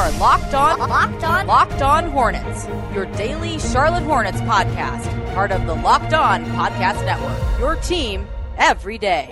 are Locked On, Locked On, Locked On Hornets, your daily Charlotte Hornets podcast, part of the Locked On Podcast Network. Your team every day.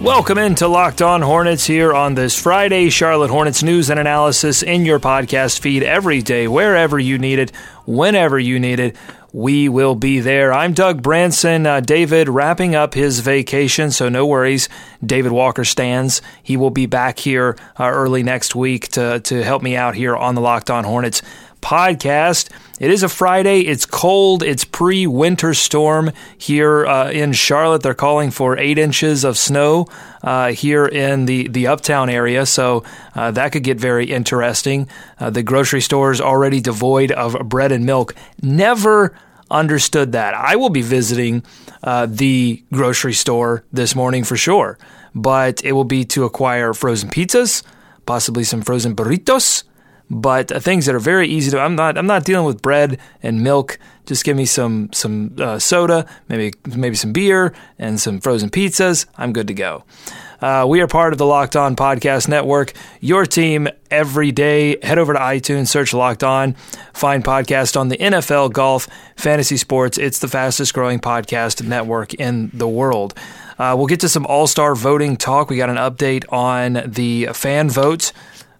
Welcome into Locked On Hornets here on this Friday. Charlotte Hornets news and analysis in your podcast feed every day, wherever you need it, whenever you need it. We will be there. I'm Doug Branson. Uh, David wrapping up his vacation, so no worries. David Walker stands. He will be back here uh, early next week to, to help me out here on the Locked On Hornets podcast. It is a Friday. It's cold. It's pre winter storm here uh, in Charlotte. They're calling for eight inches of snow uh, here in the, the uptown area. So uh, that could get very interesting. Uh, the grocery store is already devoid of bread and milk. Never understood that. I will be visiting uh, the grocery store this morning for sure, but it will be to acquire frozen pizzas, possibly some frozen burritos but uh, things that are very easy to. I'm not. I'm not dealing with bread and milk. Just give me some some uh, soda, maybe maybe some beer and some frozen pizzas. I'm good to go. Uh, we are part of the Locked On Podcast Network. Your team every day. Head over to iTunes, search Locked On, find podcast on the NFL, golf, fantasy sports. It's the fastest growing podcast network in the world. Uh, we'll get to some All Star voting talk. We got an update on the fan votes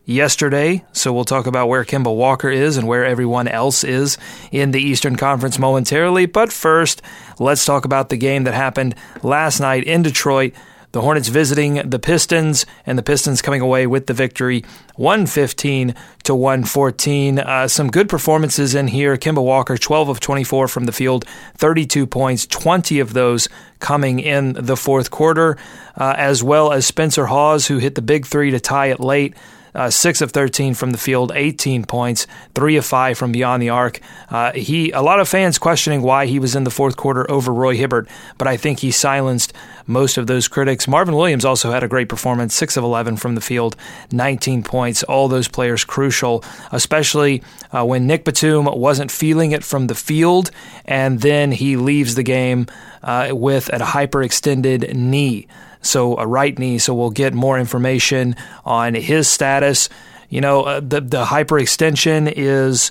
yesterday. So we'll talk about where Kemba Walker is and where everyone else is in the Eastern Conference momentarily. But first, let's talk about the game that happened last night in Detroit. The Hornets visiting the Pistons, and the Pistons coming away with the victory, 115 to 114. Uh, some good performances in here. Kemba Walker, 12 of 24 from the field, 32 points, 20 of those coming in the fourth quarter, uh, as well as Spencer Hawes, who hit the big three to tie it late uh, six of 13 from the field, 18 points, three of five from beyond the arc. Uh, he, a lot of fans questioning why he was in the fourth quarter over Roy Hibbert, but I think he silenced most of those critics. Marvin Williams also had a great performance, six of 11 from the field, 19 points. All those players crucial, especially uh, when Nick Batum wasn't feeling it from the field, and then he leaves the game uh, with a hyperextended knee so a right knee. So we'll get more information on his status. You know, uh, the the hyperextension is.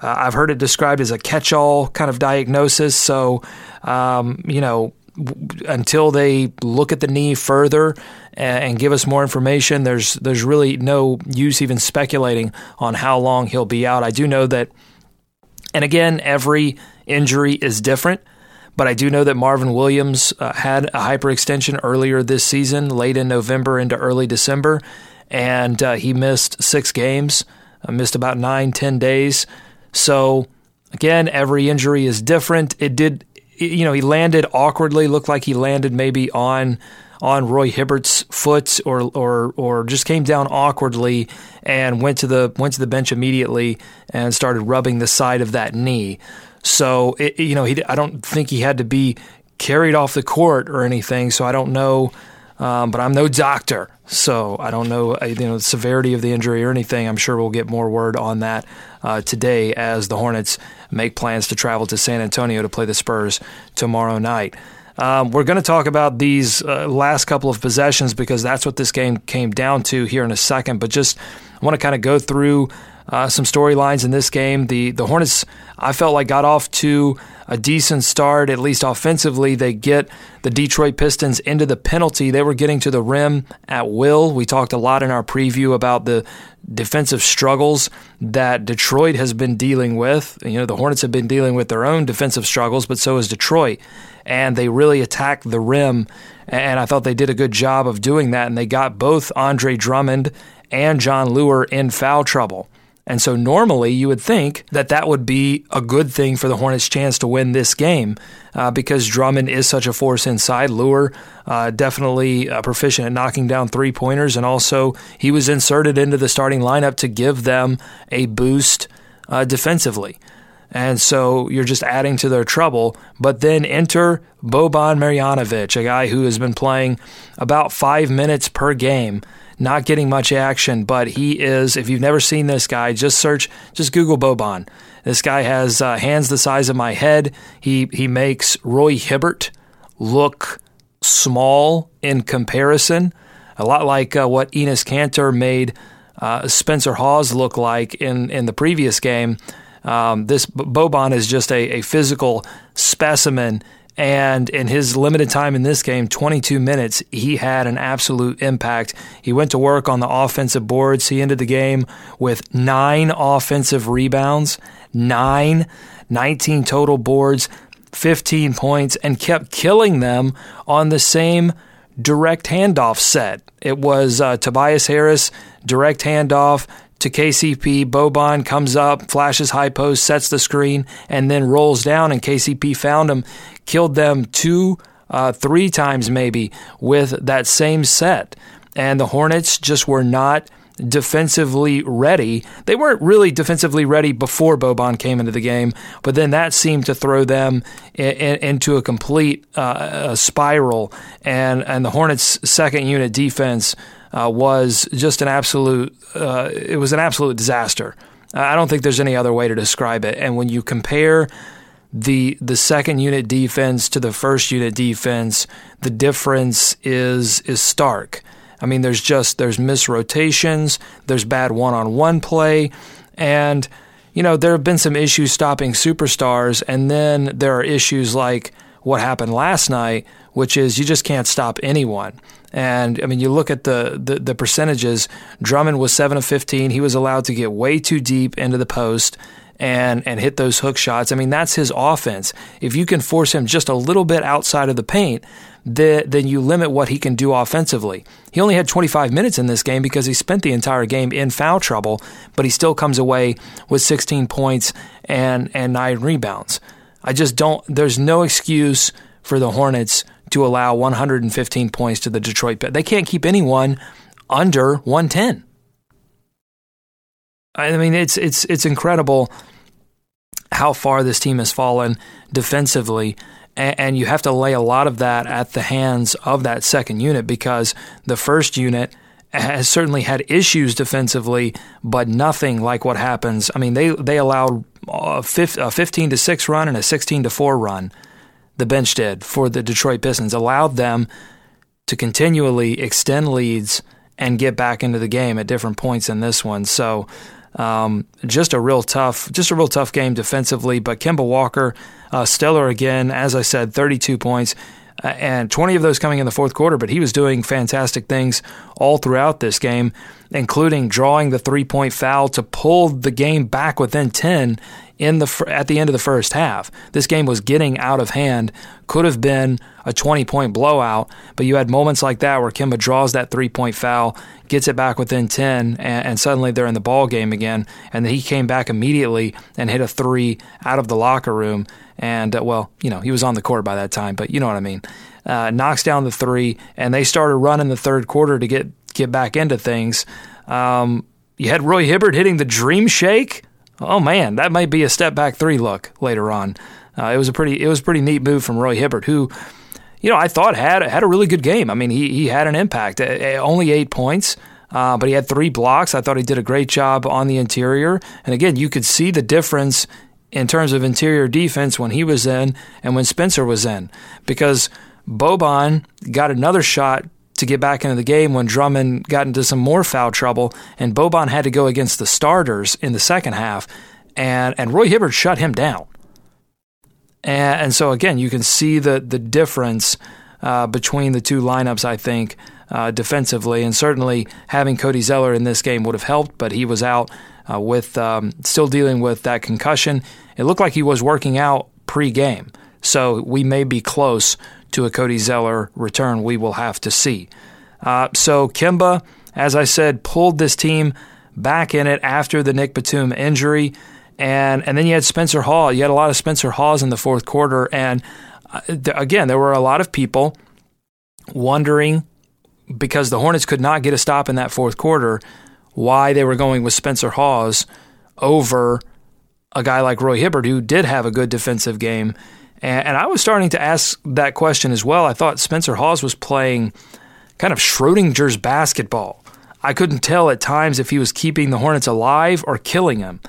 Uh, I've heard it described as a catch-all kind of diagnosis. So, um, you know, until they look at the knee further and, give us more information, there's there's really no use even speculating on how long he'll be out. I do know that, and again, every injury is different. But I do know that Marvin Williams uh, had a hyperextension earlier this season, late in November into early December, and uh, he missed six games, uh, missed about nine, ten days. So again, every injury is different. It did, you know, he landed awkwardly. Looked like he landed maybe on on Roy Hibbert's foot or or or just came down awkwardly and went to the went to the bench immediately and started rubbing the side of that knee. So, it, you know, he, I don't think he had to be carried off the court or anything. So I don't know, um, but I'm no doctor. So I don't know, uh, you know, the severity of the injury or anything. I'm sure we'll get more word on that uh, today as the Hornets make plans to travel to San Antonio to play the Spurs tomorrow night. Um, we're going to talk about these uh, last couple of possessions because that's what this game came down to here in a second. But just I want to kind of go through uh, some storylines in this game. The the Hornets, I felt like got off to a decent start, at least offensively. They get the Detroit Pistons into the penalty. They were getting to the rim at will. We talked a lot in our preview about the defensive struggles that Detroit has been dealing with. You know, the Hornets have been dealing with their own defensive struggles, but so has Detroit. And they really attacked the rim. And I thought they did a good job of doing that. And they got both Andre Drummond and Jon Leuer in foul trouble. And so normally you would think that that would be a good thing for the Hornets' chance to win this game uh, because Drummond is such a force inside. Leuer uh, definitely uh, proficient at knocking down three pointers, and also he was inserted into the starting lineup to give them a boost uh, defensively. And so you're just adding to their trouble. But then enter Boban Marjanovic, a guy who has been playing about five minutes per game not getting much action, but he is. If you've never seen this guy, just search, just Google Boban. This guy has uh, hands the size of my head. He he makes Roy Hibbert look small in comparison, a lot like uh, what Enes Kanter made uh, Spencer Hawes look like in, in the previous game. Um, this Boban is just a, a physical specimen and in his limited time in this game, 22 minutes, he had an absolute impact. He went to work on the offensive boards. He ended the game with nine offensive rebounds, nine, 19 total boards, 15 points, and kept killing them on the same direct handoff set. It was uh, Tobias Harris, direct handoff to KCP. Boban comes up, flashes high post, sets the screen, and then rolls down. And KCP found him, killed them two, uh, three times maybe with that same set. And the Hornets just were not defensively ready. They weren't really defensively ready before Boban came into the game, but then that seemed to throw them in, in, into a complete uh, a spiral. And and the Hornets' second unit defense uh, was just an absolute. Uh, it was an absolute disaster. I don't think there's any other way to describe it. And when you compare the the second unit defense to the first unit defense, the difference is is stark. I mean, there's just there's misrotations, there's bad one-on-one play, and you know there have been some issues stopping superstars, and then there are issues like what happened last night, which is you just can't stop anyone. And I mean, you look at the, the, the percentages. Drummond was seven of fifteen. He was allowed to get way too deep into the post and and hit those hook shots. I mean, that's his offense. If you can force him just a little bit outside of the paint, the, then you limit what he can do offensively. He only had 25 minutes in this game because he spent the entire game in foul trouble, but he still comes away with 16 points and and nine rebounds. I just don't. There's no excuse for the Hornets to allow 115 points to the Detroit They can't keep anyone under 110. I mean, it's it's it's incredible how far this team has fallen defensively, and, you have to lay a lot of that at the hands of that second unit because the first unit has certainly had issues defensively, but nothing like what happens. I mean, they they allowed a 15 to six run and a 16 to four run the bench did for the Detroit Pistons, allowed them to continually extend leads and get back into the game at different points in this one. So, um, just a real tough, just a real tough game defensively. But Kemba Walker, uh, stellar again. As I said, 32 points. Uh, and 20 of those coming in the fourth quarter, but he was doing fantastic things all throughout this game, including drawing the three point foul to pull the game back within 10 in the at the end of the first half. This game was getting out of hand. Could have been a 20 point blowout, but you had moments like that where Kemba draws that three point foul, gets it back within 10, and, and suddenly they're in the ball game again. And he came back immediately and hit a three out of the locker room. And uh, well, you know he was on the court by that time, but you know what I mean. Uh, knocks down the three, and they started running the third quarter to get get back into things. Um, you had Roy Hibbert hitting the dream shake oh man, that might be a step back three look later on. Uh, it was a pretty it was a pretty neat move from Roy Hibbert, who, you know, I thought had had a really good game. I mean, he he had an impact. Only eight points. Uh, but he had three blocks. I thought he did a great job on the interior. And again, you could see the difference in terms of interior defense when he was in and when Spencer was in, because Boban got another shot to get back into the game when Drummond got into some more foul trouble, and Boban had to go against the starters in the second half, and and Roy Hibbert shut him down. And, and so again, you can see the the difference uh, between the two lineups. I think uh, defensively, and certainly having Cody Zeller in this game would have helped, but he was out uh, with um, still dealing with that concussion. It looked like he was working out pre-game, so we may be close to a Cody Zeller return, we will have to see. Uh, so Kemba, as I said, pulled this team back in it after the Nick Batum injury. And, and then you had Spencer Hawes. You had a lot of Spencer Hawes in the fourth quarter. And uh, th- again, there were a lot of people wondering because the Hornets could not get a stop in that fourth quarter why they were going with Spencer Hawes over a guy like Roy Hibbert, who did have a good defensive game and, and I was starting to ask that question as well. I thought Spencer Hawes was playing kind of Schrodinger's basketball. I couldn't tell at times if he was keeping the Hornets alive or killing them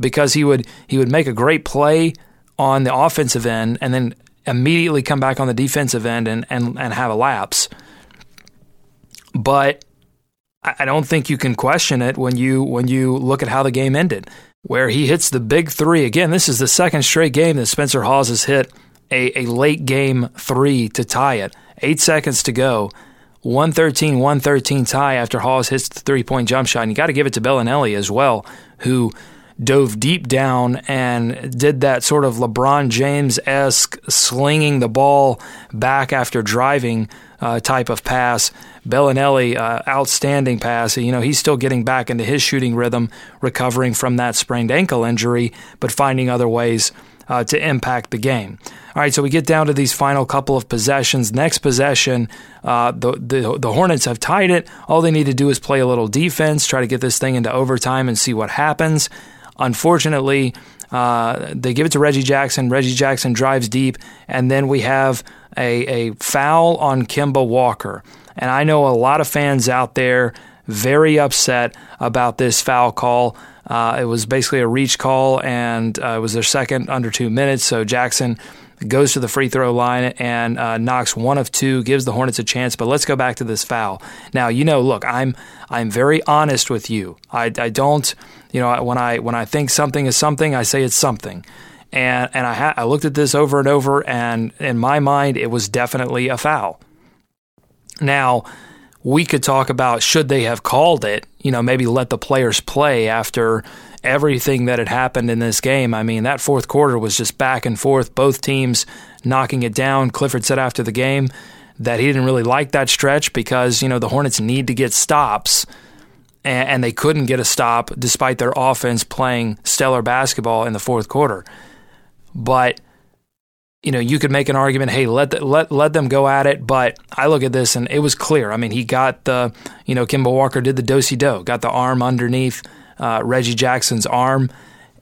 because he would he would make a great play on the offensive end and then immediately come back on the defensive end and, and, and have a lapse. But I don't think you can question it when you when you look at how the game ended, where he hits the big three. Again, this is the second straight game that Spencer Hawes has hit a, a late game three to tie it. Eight seconds to go. 113 113 tie after Hawes hits the three point jump shot. And you got to give it to Belinelli as well, who dove deep down and did that sort of LeBron James esque slinging the ball back after driving uh, type of pass. Belinelli, uh, outstanding pass. You know, he's still getting back into his shooting rhythm, recovering from that sprained ankle injury, but finding other ways uh, to impact the game. All right, so we get down to these final couple of possessions. Next possession, uh, the, the the Hornets have tied it. All they need to do is play a little defense, try to get this thing into overtime, and see what happens. Unfortunately, uh, they give it to Reggie Jackson. Reggie Jackson drives deep, and then we have a, a foul on Kemba Walker. And I know a lot of fans out there very upset about this foul call. Uh, it was basically a reach call, and uh, it was their second under two minutes. So Jackson goes to the free throw line and uh, knocks one of two, gives the Hornets a chance. But let's go back to this foul. Now, you know, look, I'm I'm very honest with you. I, I don't, you know, when I when I think something is something, I say it's something. And and I ha- I looked at this over and over, and in my mind, it was definitely a foul. Now, we could talk about should they have called it, you know, maybe let the players play after everything that had happened in this game. I mean, that fourth quarter was just back and forth, both teams knocking it down. Clifford said after the game that he didn't really like that stretch because, you know, the Hornets need to get stops and, they couldn't get a stop despite their offense playing stellar basketball in the fourth quarter. But you know, you could make an argument, hey, let the, let let them go at it. But I look at this and it was clear. I mean, he got the, you know, Kemba Walker did the dosey do, got the arm underneath uh, Reggie Jackson's arm,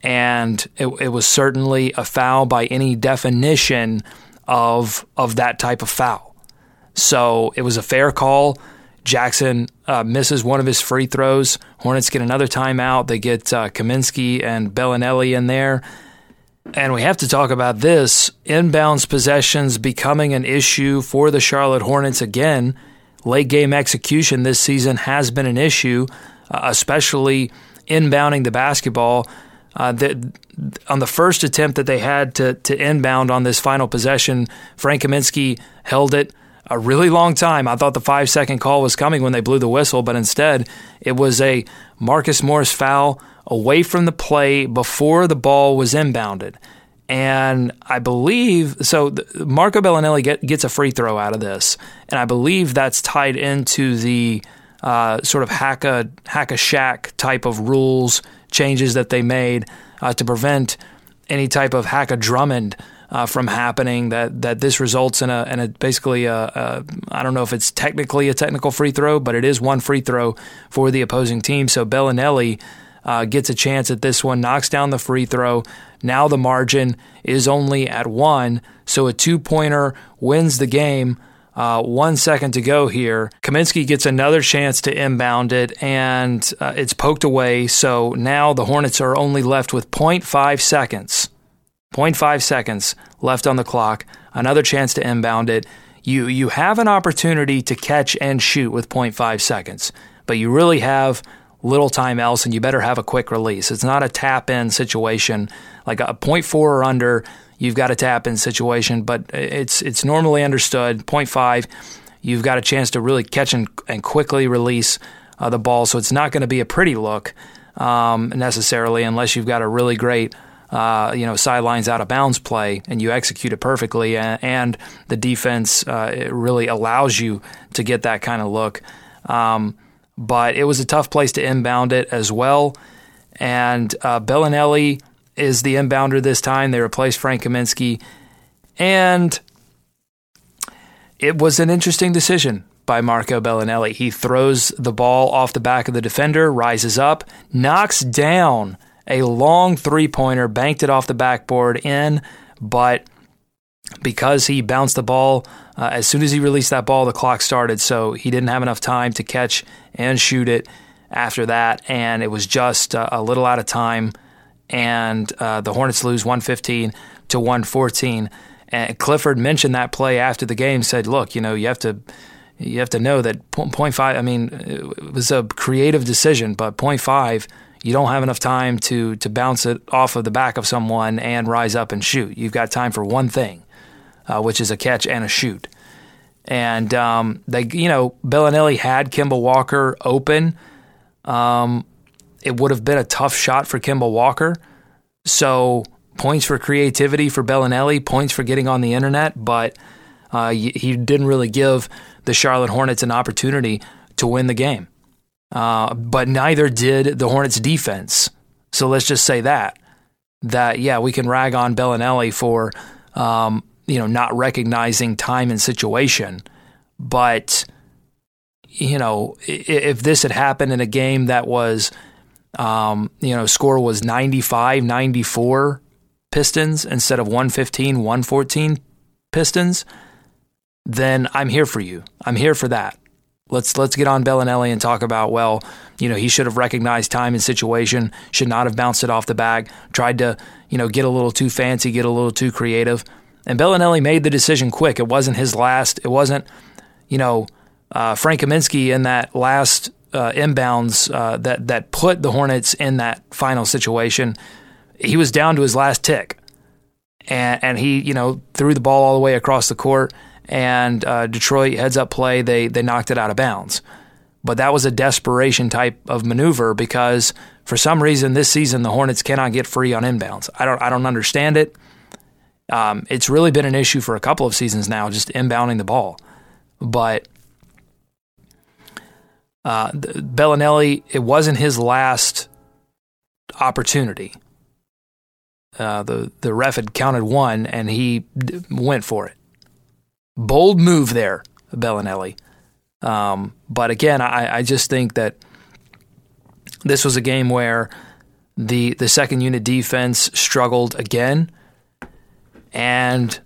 and it, it was certainly a foul by any definition of of that type of foul. So it was a fair call. Jackson uh, misses one of his free throws. Hornets get another timeout. They get uh, Kaminsky and Belinelli in there and we have to talk about this inbounds possessions becoming an issue for the Charlotte Hornets again. Late game execution this season has been an issue, uh, especially inbounding the basketball. Uh, the, on the first attempt that they had to, to inbound on this final possession, Frank Kaminsky held it a really long time. I thought the five second call was coming when they blew the whistle, but instead it was a Marcus Morris foul away from the play before the ball was inbounded. And I believe so. Marco Belinelli get, gets a free throw out of this, and I believe that's tied into the uh, sort of hack a hack a Shaq type of rules changes that they made uh, to prevent any type of hack a Drummond uh, from happening. That that this results in a, a basically a, a I don't know if it's technically a technical free throw, but it is one free throw for the opposing team. So Belinelli. uh, gets a chance at this one, knocks down the free throw. Now the margin is only at one, so a two pointer wins the game. Uh, one second to go here. Kaminsky gets another chance to inbound it, and uh, it's poked away. So now the Hornets are only left with 0.5 seconds. 0.5 seconds left on the clock. Another chance to inbound it. You you have an opportunity to catch and shoot with 0.5 seconds, but you really have little time else, and you better have a quick release. It's not a tap in situation like a 0.4 or under. You've got a tap in situation, but it's it's normally understood five, You've got a chance to really catch and, and quickly release uh, the ball, so it's not going to be a pretty look um, necessarily, unless you've got a really great. Uh, you know, sidelines out of bounds play, and you execute it perfectly, and, and the defense uh, really allows you to get that kind of look. Um, but it was a tough place to inbound it as well. And uh, Belinelli is the inbounder this time. They replaced Frank Kaminsky. And it was an interesting decision by Marco Belinelli. He throws the ball off the back of the defender, rises up, knocks down a long three pointer, banked it off the backboard in, but because he bounced the ball uh, as soon as he released that ball, the clock started. So he didn't have enough time to catch and shoot it after that, and it was just uh, a little out of time. And uh, the Hornets lose 115 to 114. And Clifford mentioned that play after the game. Said, "Look, you know, you have to." You have to know that point five. I mean, it was a creative decision, but point five, you don't have enough time to to bounce it off of the back of someone and rise up and shoot. You've got time for one thing, uh, which is a catch and a shoot. And um, they, you know, Belinelli had Kemba Walker open. Um, it would have been a tough shot for Kemba Walker. So points for creativity for Belinelli, points for getting on the internet, but uh, he didn't really give the Charlotte Hornets an opportunity to win the game. Uh, but neither did the Hornets defense. So let's just say that that yeah, we can rag on Belinelli for um, you know not recognizing time and situation, but you know if this had happened in a game that was um, you know score was 95 94 Pistons instead of 115 114 Pistons, then I'm here for you. I'm here for that. Let's let's get on Belinelli and talk about well, you know, he should have recognized time and situation, should not have bounced it off the bag, tried to, you know, get a little too fancy, get a little too creative. And Belinelli made the decision quick. It wasn't his last. It wasn't, you know, uh, Frank Kaminsky in that last uh, inbounds uh, that that put the Hornets in that final situation. He was down to his last tick, and and he you know threw the ball all the way across the court and uh, Detroit heads up play, they they knocked it out of bounds. But that was a desperation type of maneuver because for some reason this season the Hornets cannot get free on inbounds. I don't I don't understand it. Um, it's really been an issue for a couple of seasons now, just inbounding the ball. But uh, Belinelli, it wasn't his last opportunity. Uh, the the ref had counted one, and he d- went for it. Bold move there, Belinelli. Um, but again, I, I just think that this was a game where the the second unit defense struggled again, and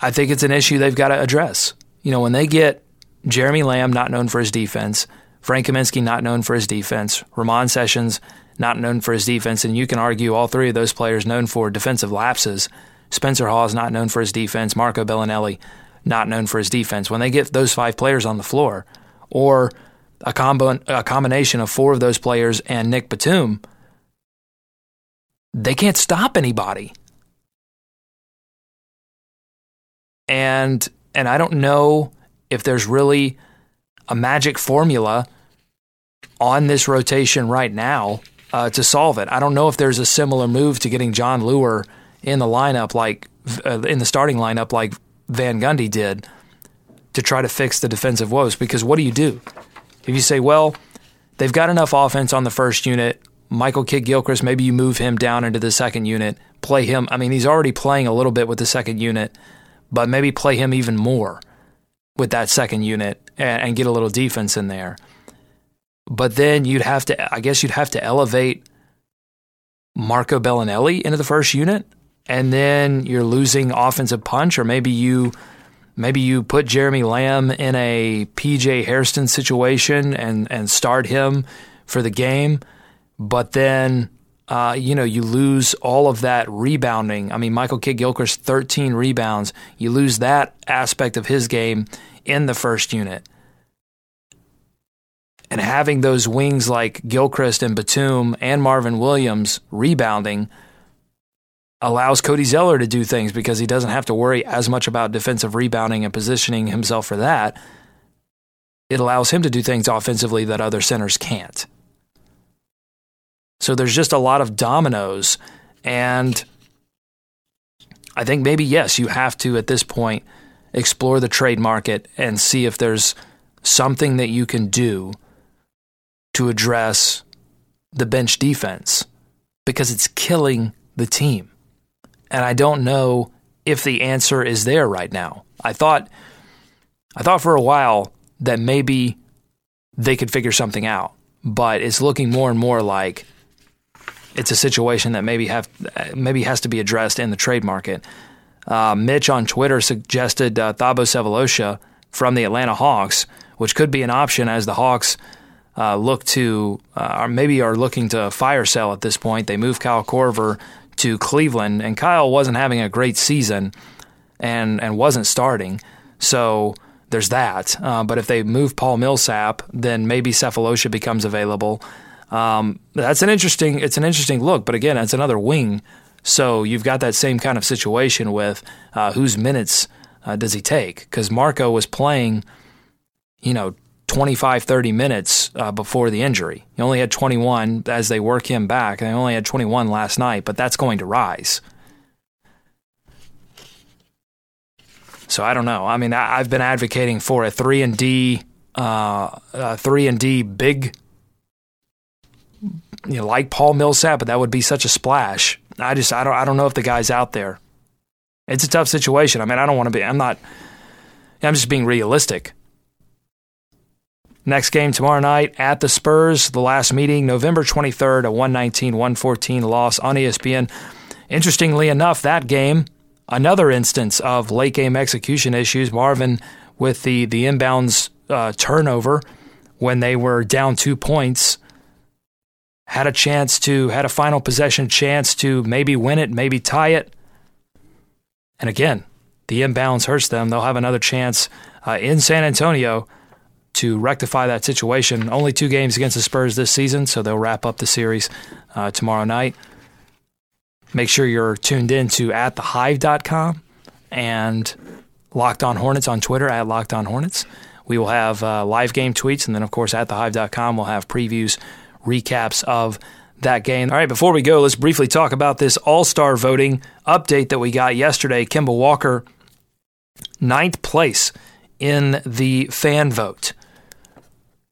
I think it's an issue they've got to address. You know, when they get Jeremy Lamb, not known for his defense, Frank Kaminsky, not known for his defense, Ramon Sessions, not known for his defense, and you can argue all three of those players known for defensive lapses. Spencer Hawes not known for his defense. Marco Belinelli not known for his defense. When they get those five players on the floor, or a combo a combination of four of those players and Nick Batum, they can't stop anybody. And and I don't know if there's really a magic formula on this rotation right now uh, to solve it. I don't know if there's a similar move to getting Jon Leuer in the lineup like uh, in the starting lineup like Van Gundy did to try to fix the defensive woes. Because what do you do if you say, well, they've got enough offense on the first unit? Michael Kidd Gilchrist, maybe you move him down into the second unit, play him. I mean, he's already playing a little bit with the second unit, but maybe play him even more with that second unit and, and get a little defense in there. But then you'd have to, I guess, you'd have to elevate Marco Belinelli into the first unit and then you're losing offensive punch, or maybe you maybe you put Jeremy Lamb in a PJ Hairston situation and and start him for the game, but then uh, you know you lose all of that rebounding. I mean, Michael Kidd Gilchrist 13 rebounds. You lose that aspect of his game in the first unit. And having those wings like Gilchrist and Batum and Marvin Williams rebounding – allows Cody Zeller to do things because he doesn't have to worry as much about defensive rebounding and positioning himself for that. It allows him to do things offensively that other centers can't. So there's just a lot of dominoes. And I think maybe, yes, you have to at this point explore the trade market and see if there's something that you can do to address the bench defense because it's killing the team. And I don't know if the answer is there right now. I thought I thought for a while that maybe they could figure something out, but it's looking more and more like it's a situation that maybe have maybe has to be addressed in the trade market. Uh, Mitch on Twitter suggested uh, Thabo Sefolosha from the Atlanta Hawks, which could be an option as the Hawks uh, look to, uh, or maybe are looking to fire sell at this point. They move Kyle Korver to Cleveland, and Kyle wasn't having a great season, and and wasn't starting. So there's that. Uh, but if they move Paul Millsap, then maybe Sefolosha becomes available. Um, that's an interesting. It's an interesting look. But again, it's another wing. So you've got that same kind of situation with uh, whose minutes uh, does he take? Because Marco was playing, you know, 25, 30 minutes uh, before the injury. He only had 21 as they work him back. And they only had 21 last night, but that's going to rise. So I don't know. I mean, I, have been advocating for a three and D, uh, three and D big, you know, like Paul Millsap, but that would be such a splash. I just, I don't, I don't know if the guy's out there. It's a tough situation. I mean, I don't want to be. I'm not. I'm just being realistic. Next game tomorrow night at the Spurs, the last meeting, November 23rd, a 119 114 loss on ESPN. Interestingly enough, that game, another instance of late game execution issues. Marvin with the, the inbounds uh, turnover when they were down two points had a chance to, had a final possession chance to maybe win it, maybe tie it. And again, the inbounds hurts them. They'll have another chance uh, in San Antonio to rectify that situation. Only two games against the Spurs this season, so they'll wrap up the series uh, tomorrow night. Make sure you're tuned in to at thehive.com and Locked On Hornets on Twitter at Locked On Hornets. We will have uh, live game tweets, and then, of course, at thehive.com, we'll have previews, recaps of that game. All right, before we go, let's briefly talk about this All Star voting update that we got yesterday. Kemba Walker, ninth place in the fan vote.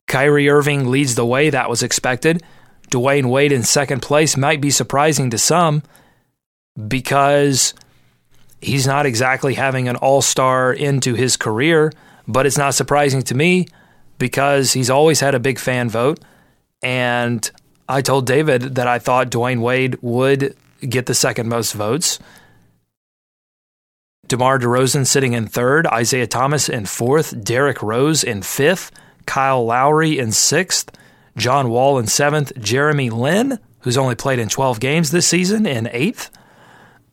Kyrie Irving leads the way. That was expected. Dwyane Wade in second place might be surprising to some because he's not exactly having an all star into his career, but it's not surprising to me because he's always had a big fan vote. And I told David that I thought Dwyane Wade would get the second most votes. DeMar DeRozan sitting in third, Isaiah Thomas in fourth, Derrick Rose in fifth, Kyle Lowry in sixth, John Wall in seventh, Jeremy Lin, who's only played in 12 games this season, in eighth.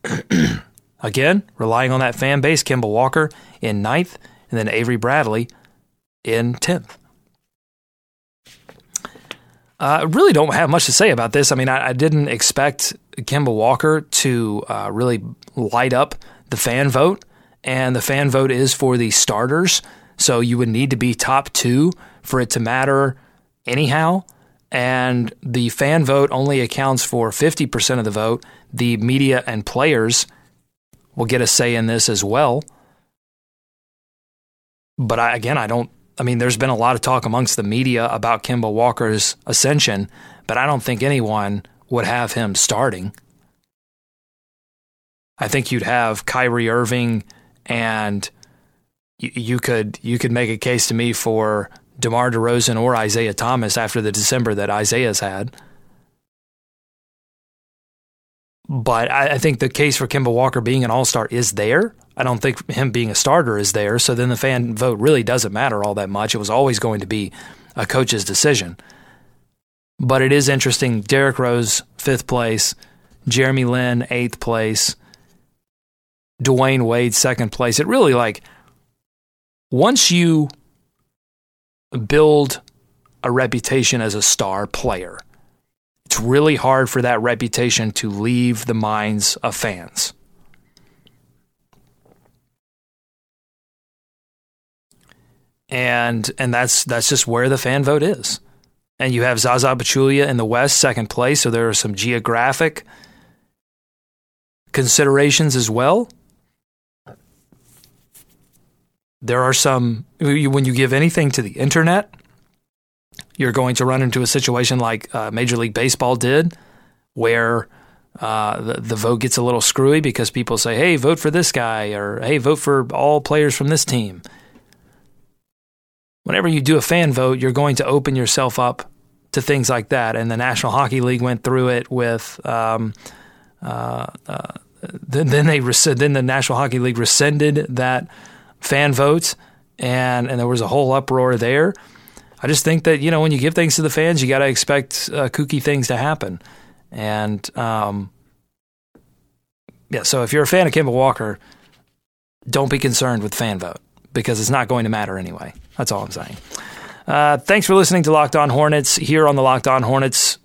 Again, relying on that fan base, Kemba Walker in ninth, and then Avery Bradley in 10th. I uh, really don't have much to say about this. I mean, I, I didn't expect Kemba Walker to uh, really light up the fan vote, and the fan vote is for the starters. So you would need to be top two for it to matter anyhow. And the fan vote only accounts for 50% of the vote. The media and players will get a say in this as well. But I, again, I don't, I mean, there's been a lot of talk amongst the media about Kemba Walker's ascension, but I don't think anyone would have him starting. I think you'd have Kyrie Irving and you, could you could make a case to me for DeMar DeRozan or Isaiah Thomas after the December that Isaiah's had. But I, I think the case for Kemba Walker being an all star is there. I don't think him being a starter is there. So then the fan vote really doesn't matter all that much. It was always going to be a coach's decision. But it is interesting. Derrick Rose, fifth place. Jeremy Lin, eighth place. Dwyane Wade, second place. It really like once you build a reputation as a star player, it's really hard for that reputation to leave the minds of fans. And and that's that's just where the fan vote is. And you have Zaza Pachulia in the West, second place, so there are some geographic considerations as well there are some when you give anything to the internet, you're going to run into a situation like uh, Major League Baseball did, where uh, the, the vote gets a little screwy because people say, "Hey, vote for this guy," or "Hey, vote for all players from this team." Whenever you do a fan vote, you're going to open yourself up to things like that. And the National Hockey League went through it with. Um, uh, uh then, then they then the National Hockey League rescinded that fan vote, and and there was a whole uproar there. I just think that you know when you give things to the fans, you got to expect uh, kooky things to happen, and um, yeah. So if you're a fan of Kemba Walker, don't be concerned with fan vote because it's not going to matter anyway. That's all I'm saying. Uh, thanks for listening to Locked On Hornets here on the Locked On Hornets.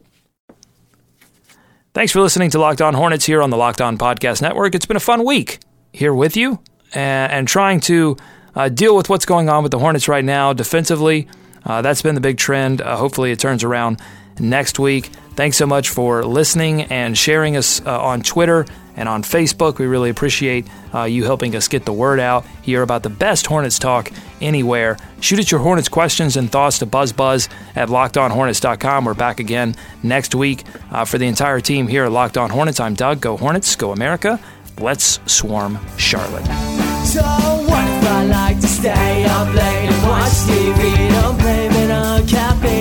Thanks for listening to Locked On Hornets here on the Locked On Podcast Network. It's been a fun week here with you and, and trying to uh, deal with what's going on with the Hornets right now defensively. Uh, that's been the big trend. Uh, hopefully, it turns around next week. Thanks so much for listening and sharing us uh, on Twitter and on Facebook. We really appreciate uh, you helping us get the word out here about the best Hornets talk anywhere. Shoot at your Hornets questions and thoughts to BuzzBuzz at LockedOnHornets.com. We're back again next week uh, for the entire team here at Locked On Hornets. I'm Doug. Go Hornets. Go America. Let's swarm Charlotte. So what if I like to stay up late watch TV. Don't blame it on caffeine.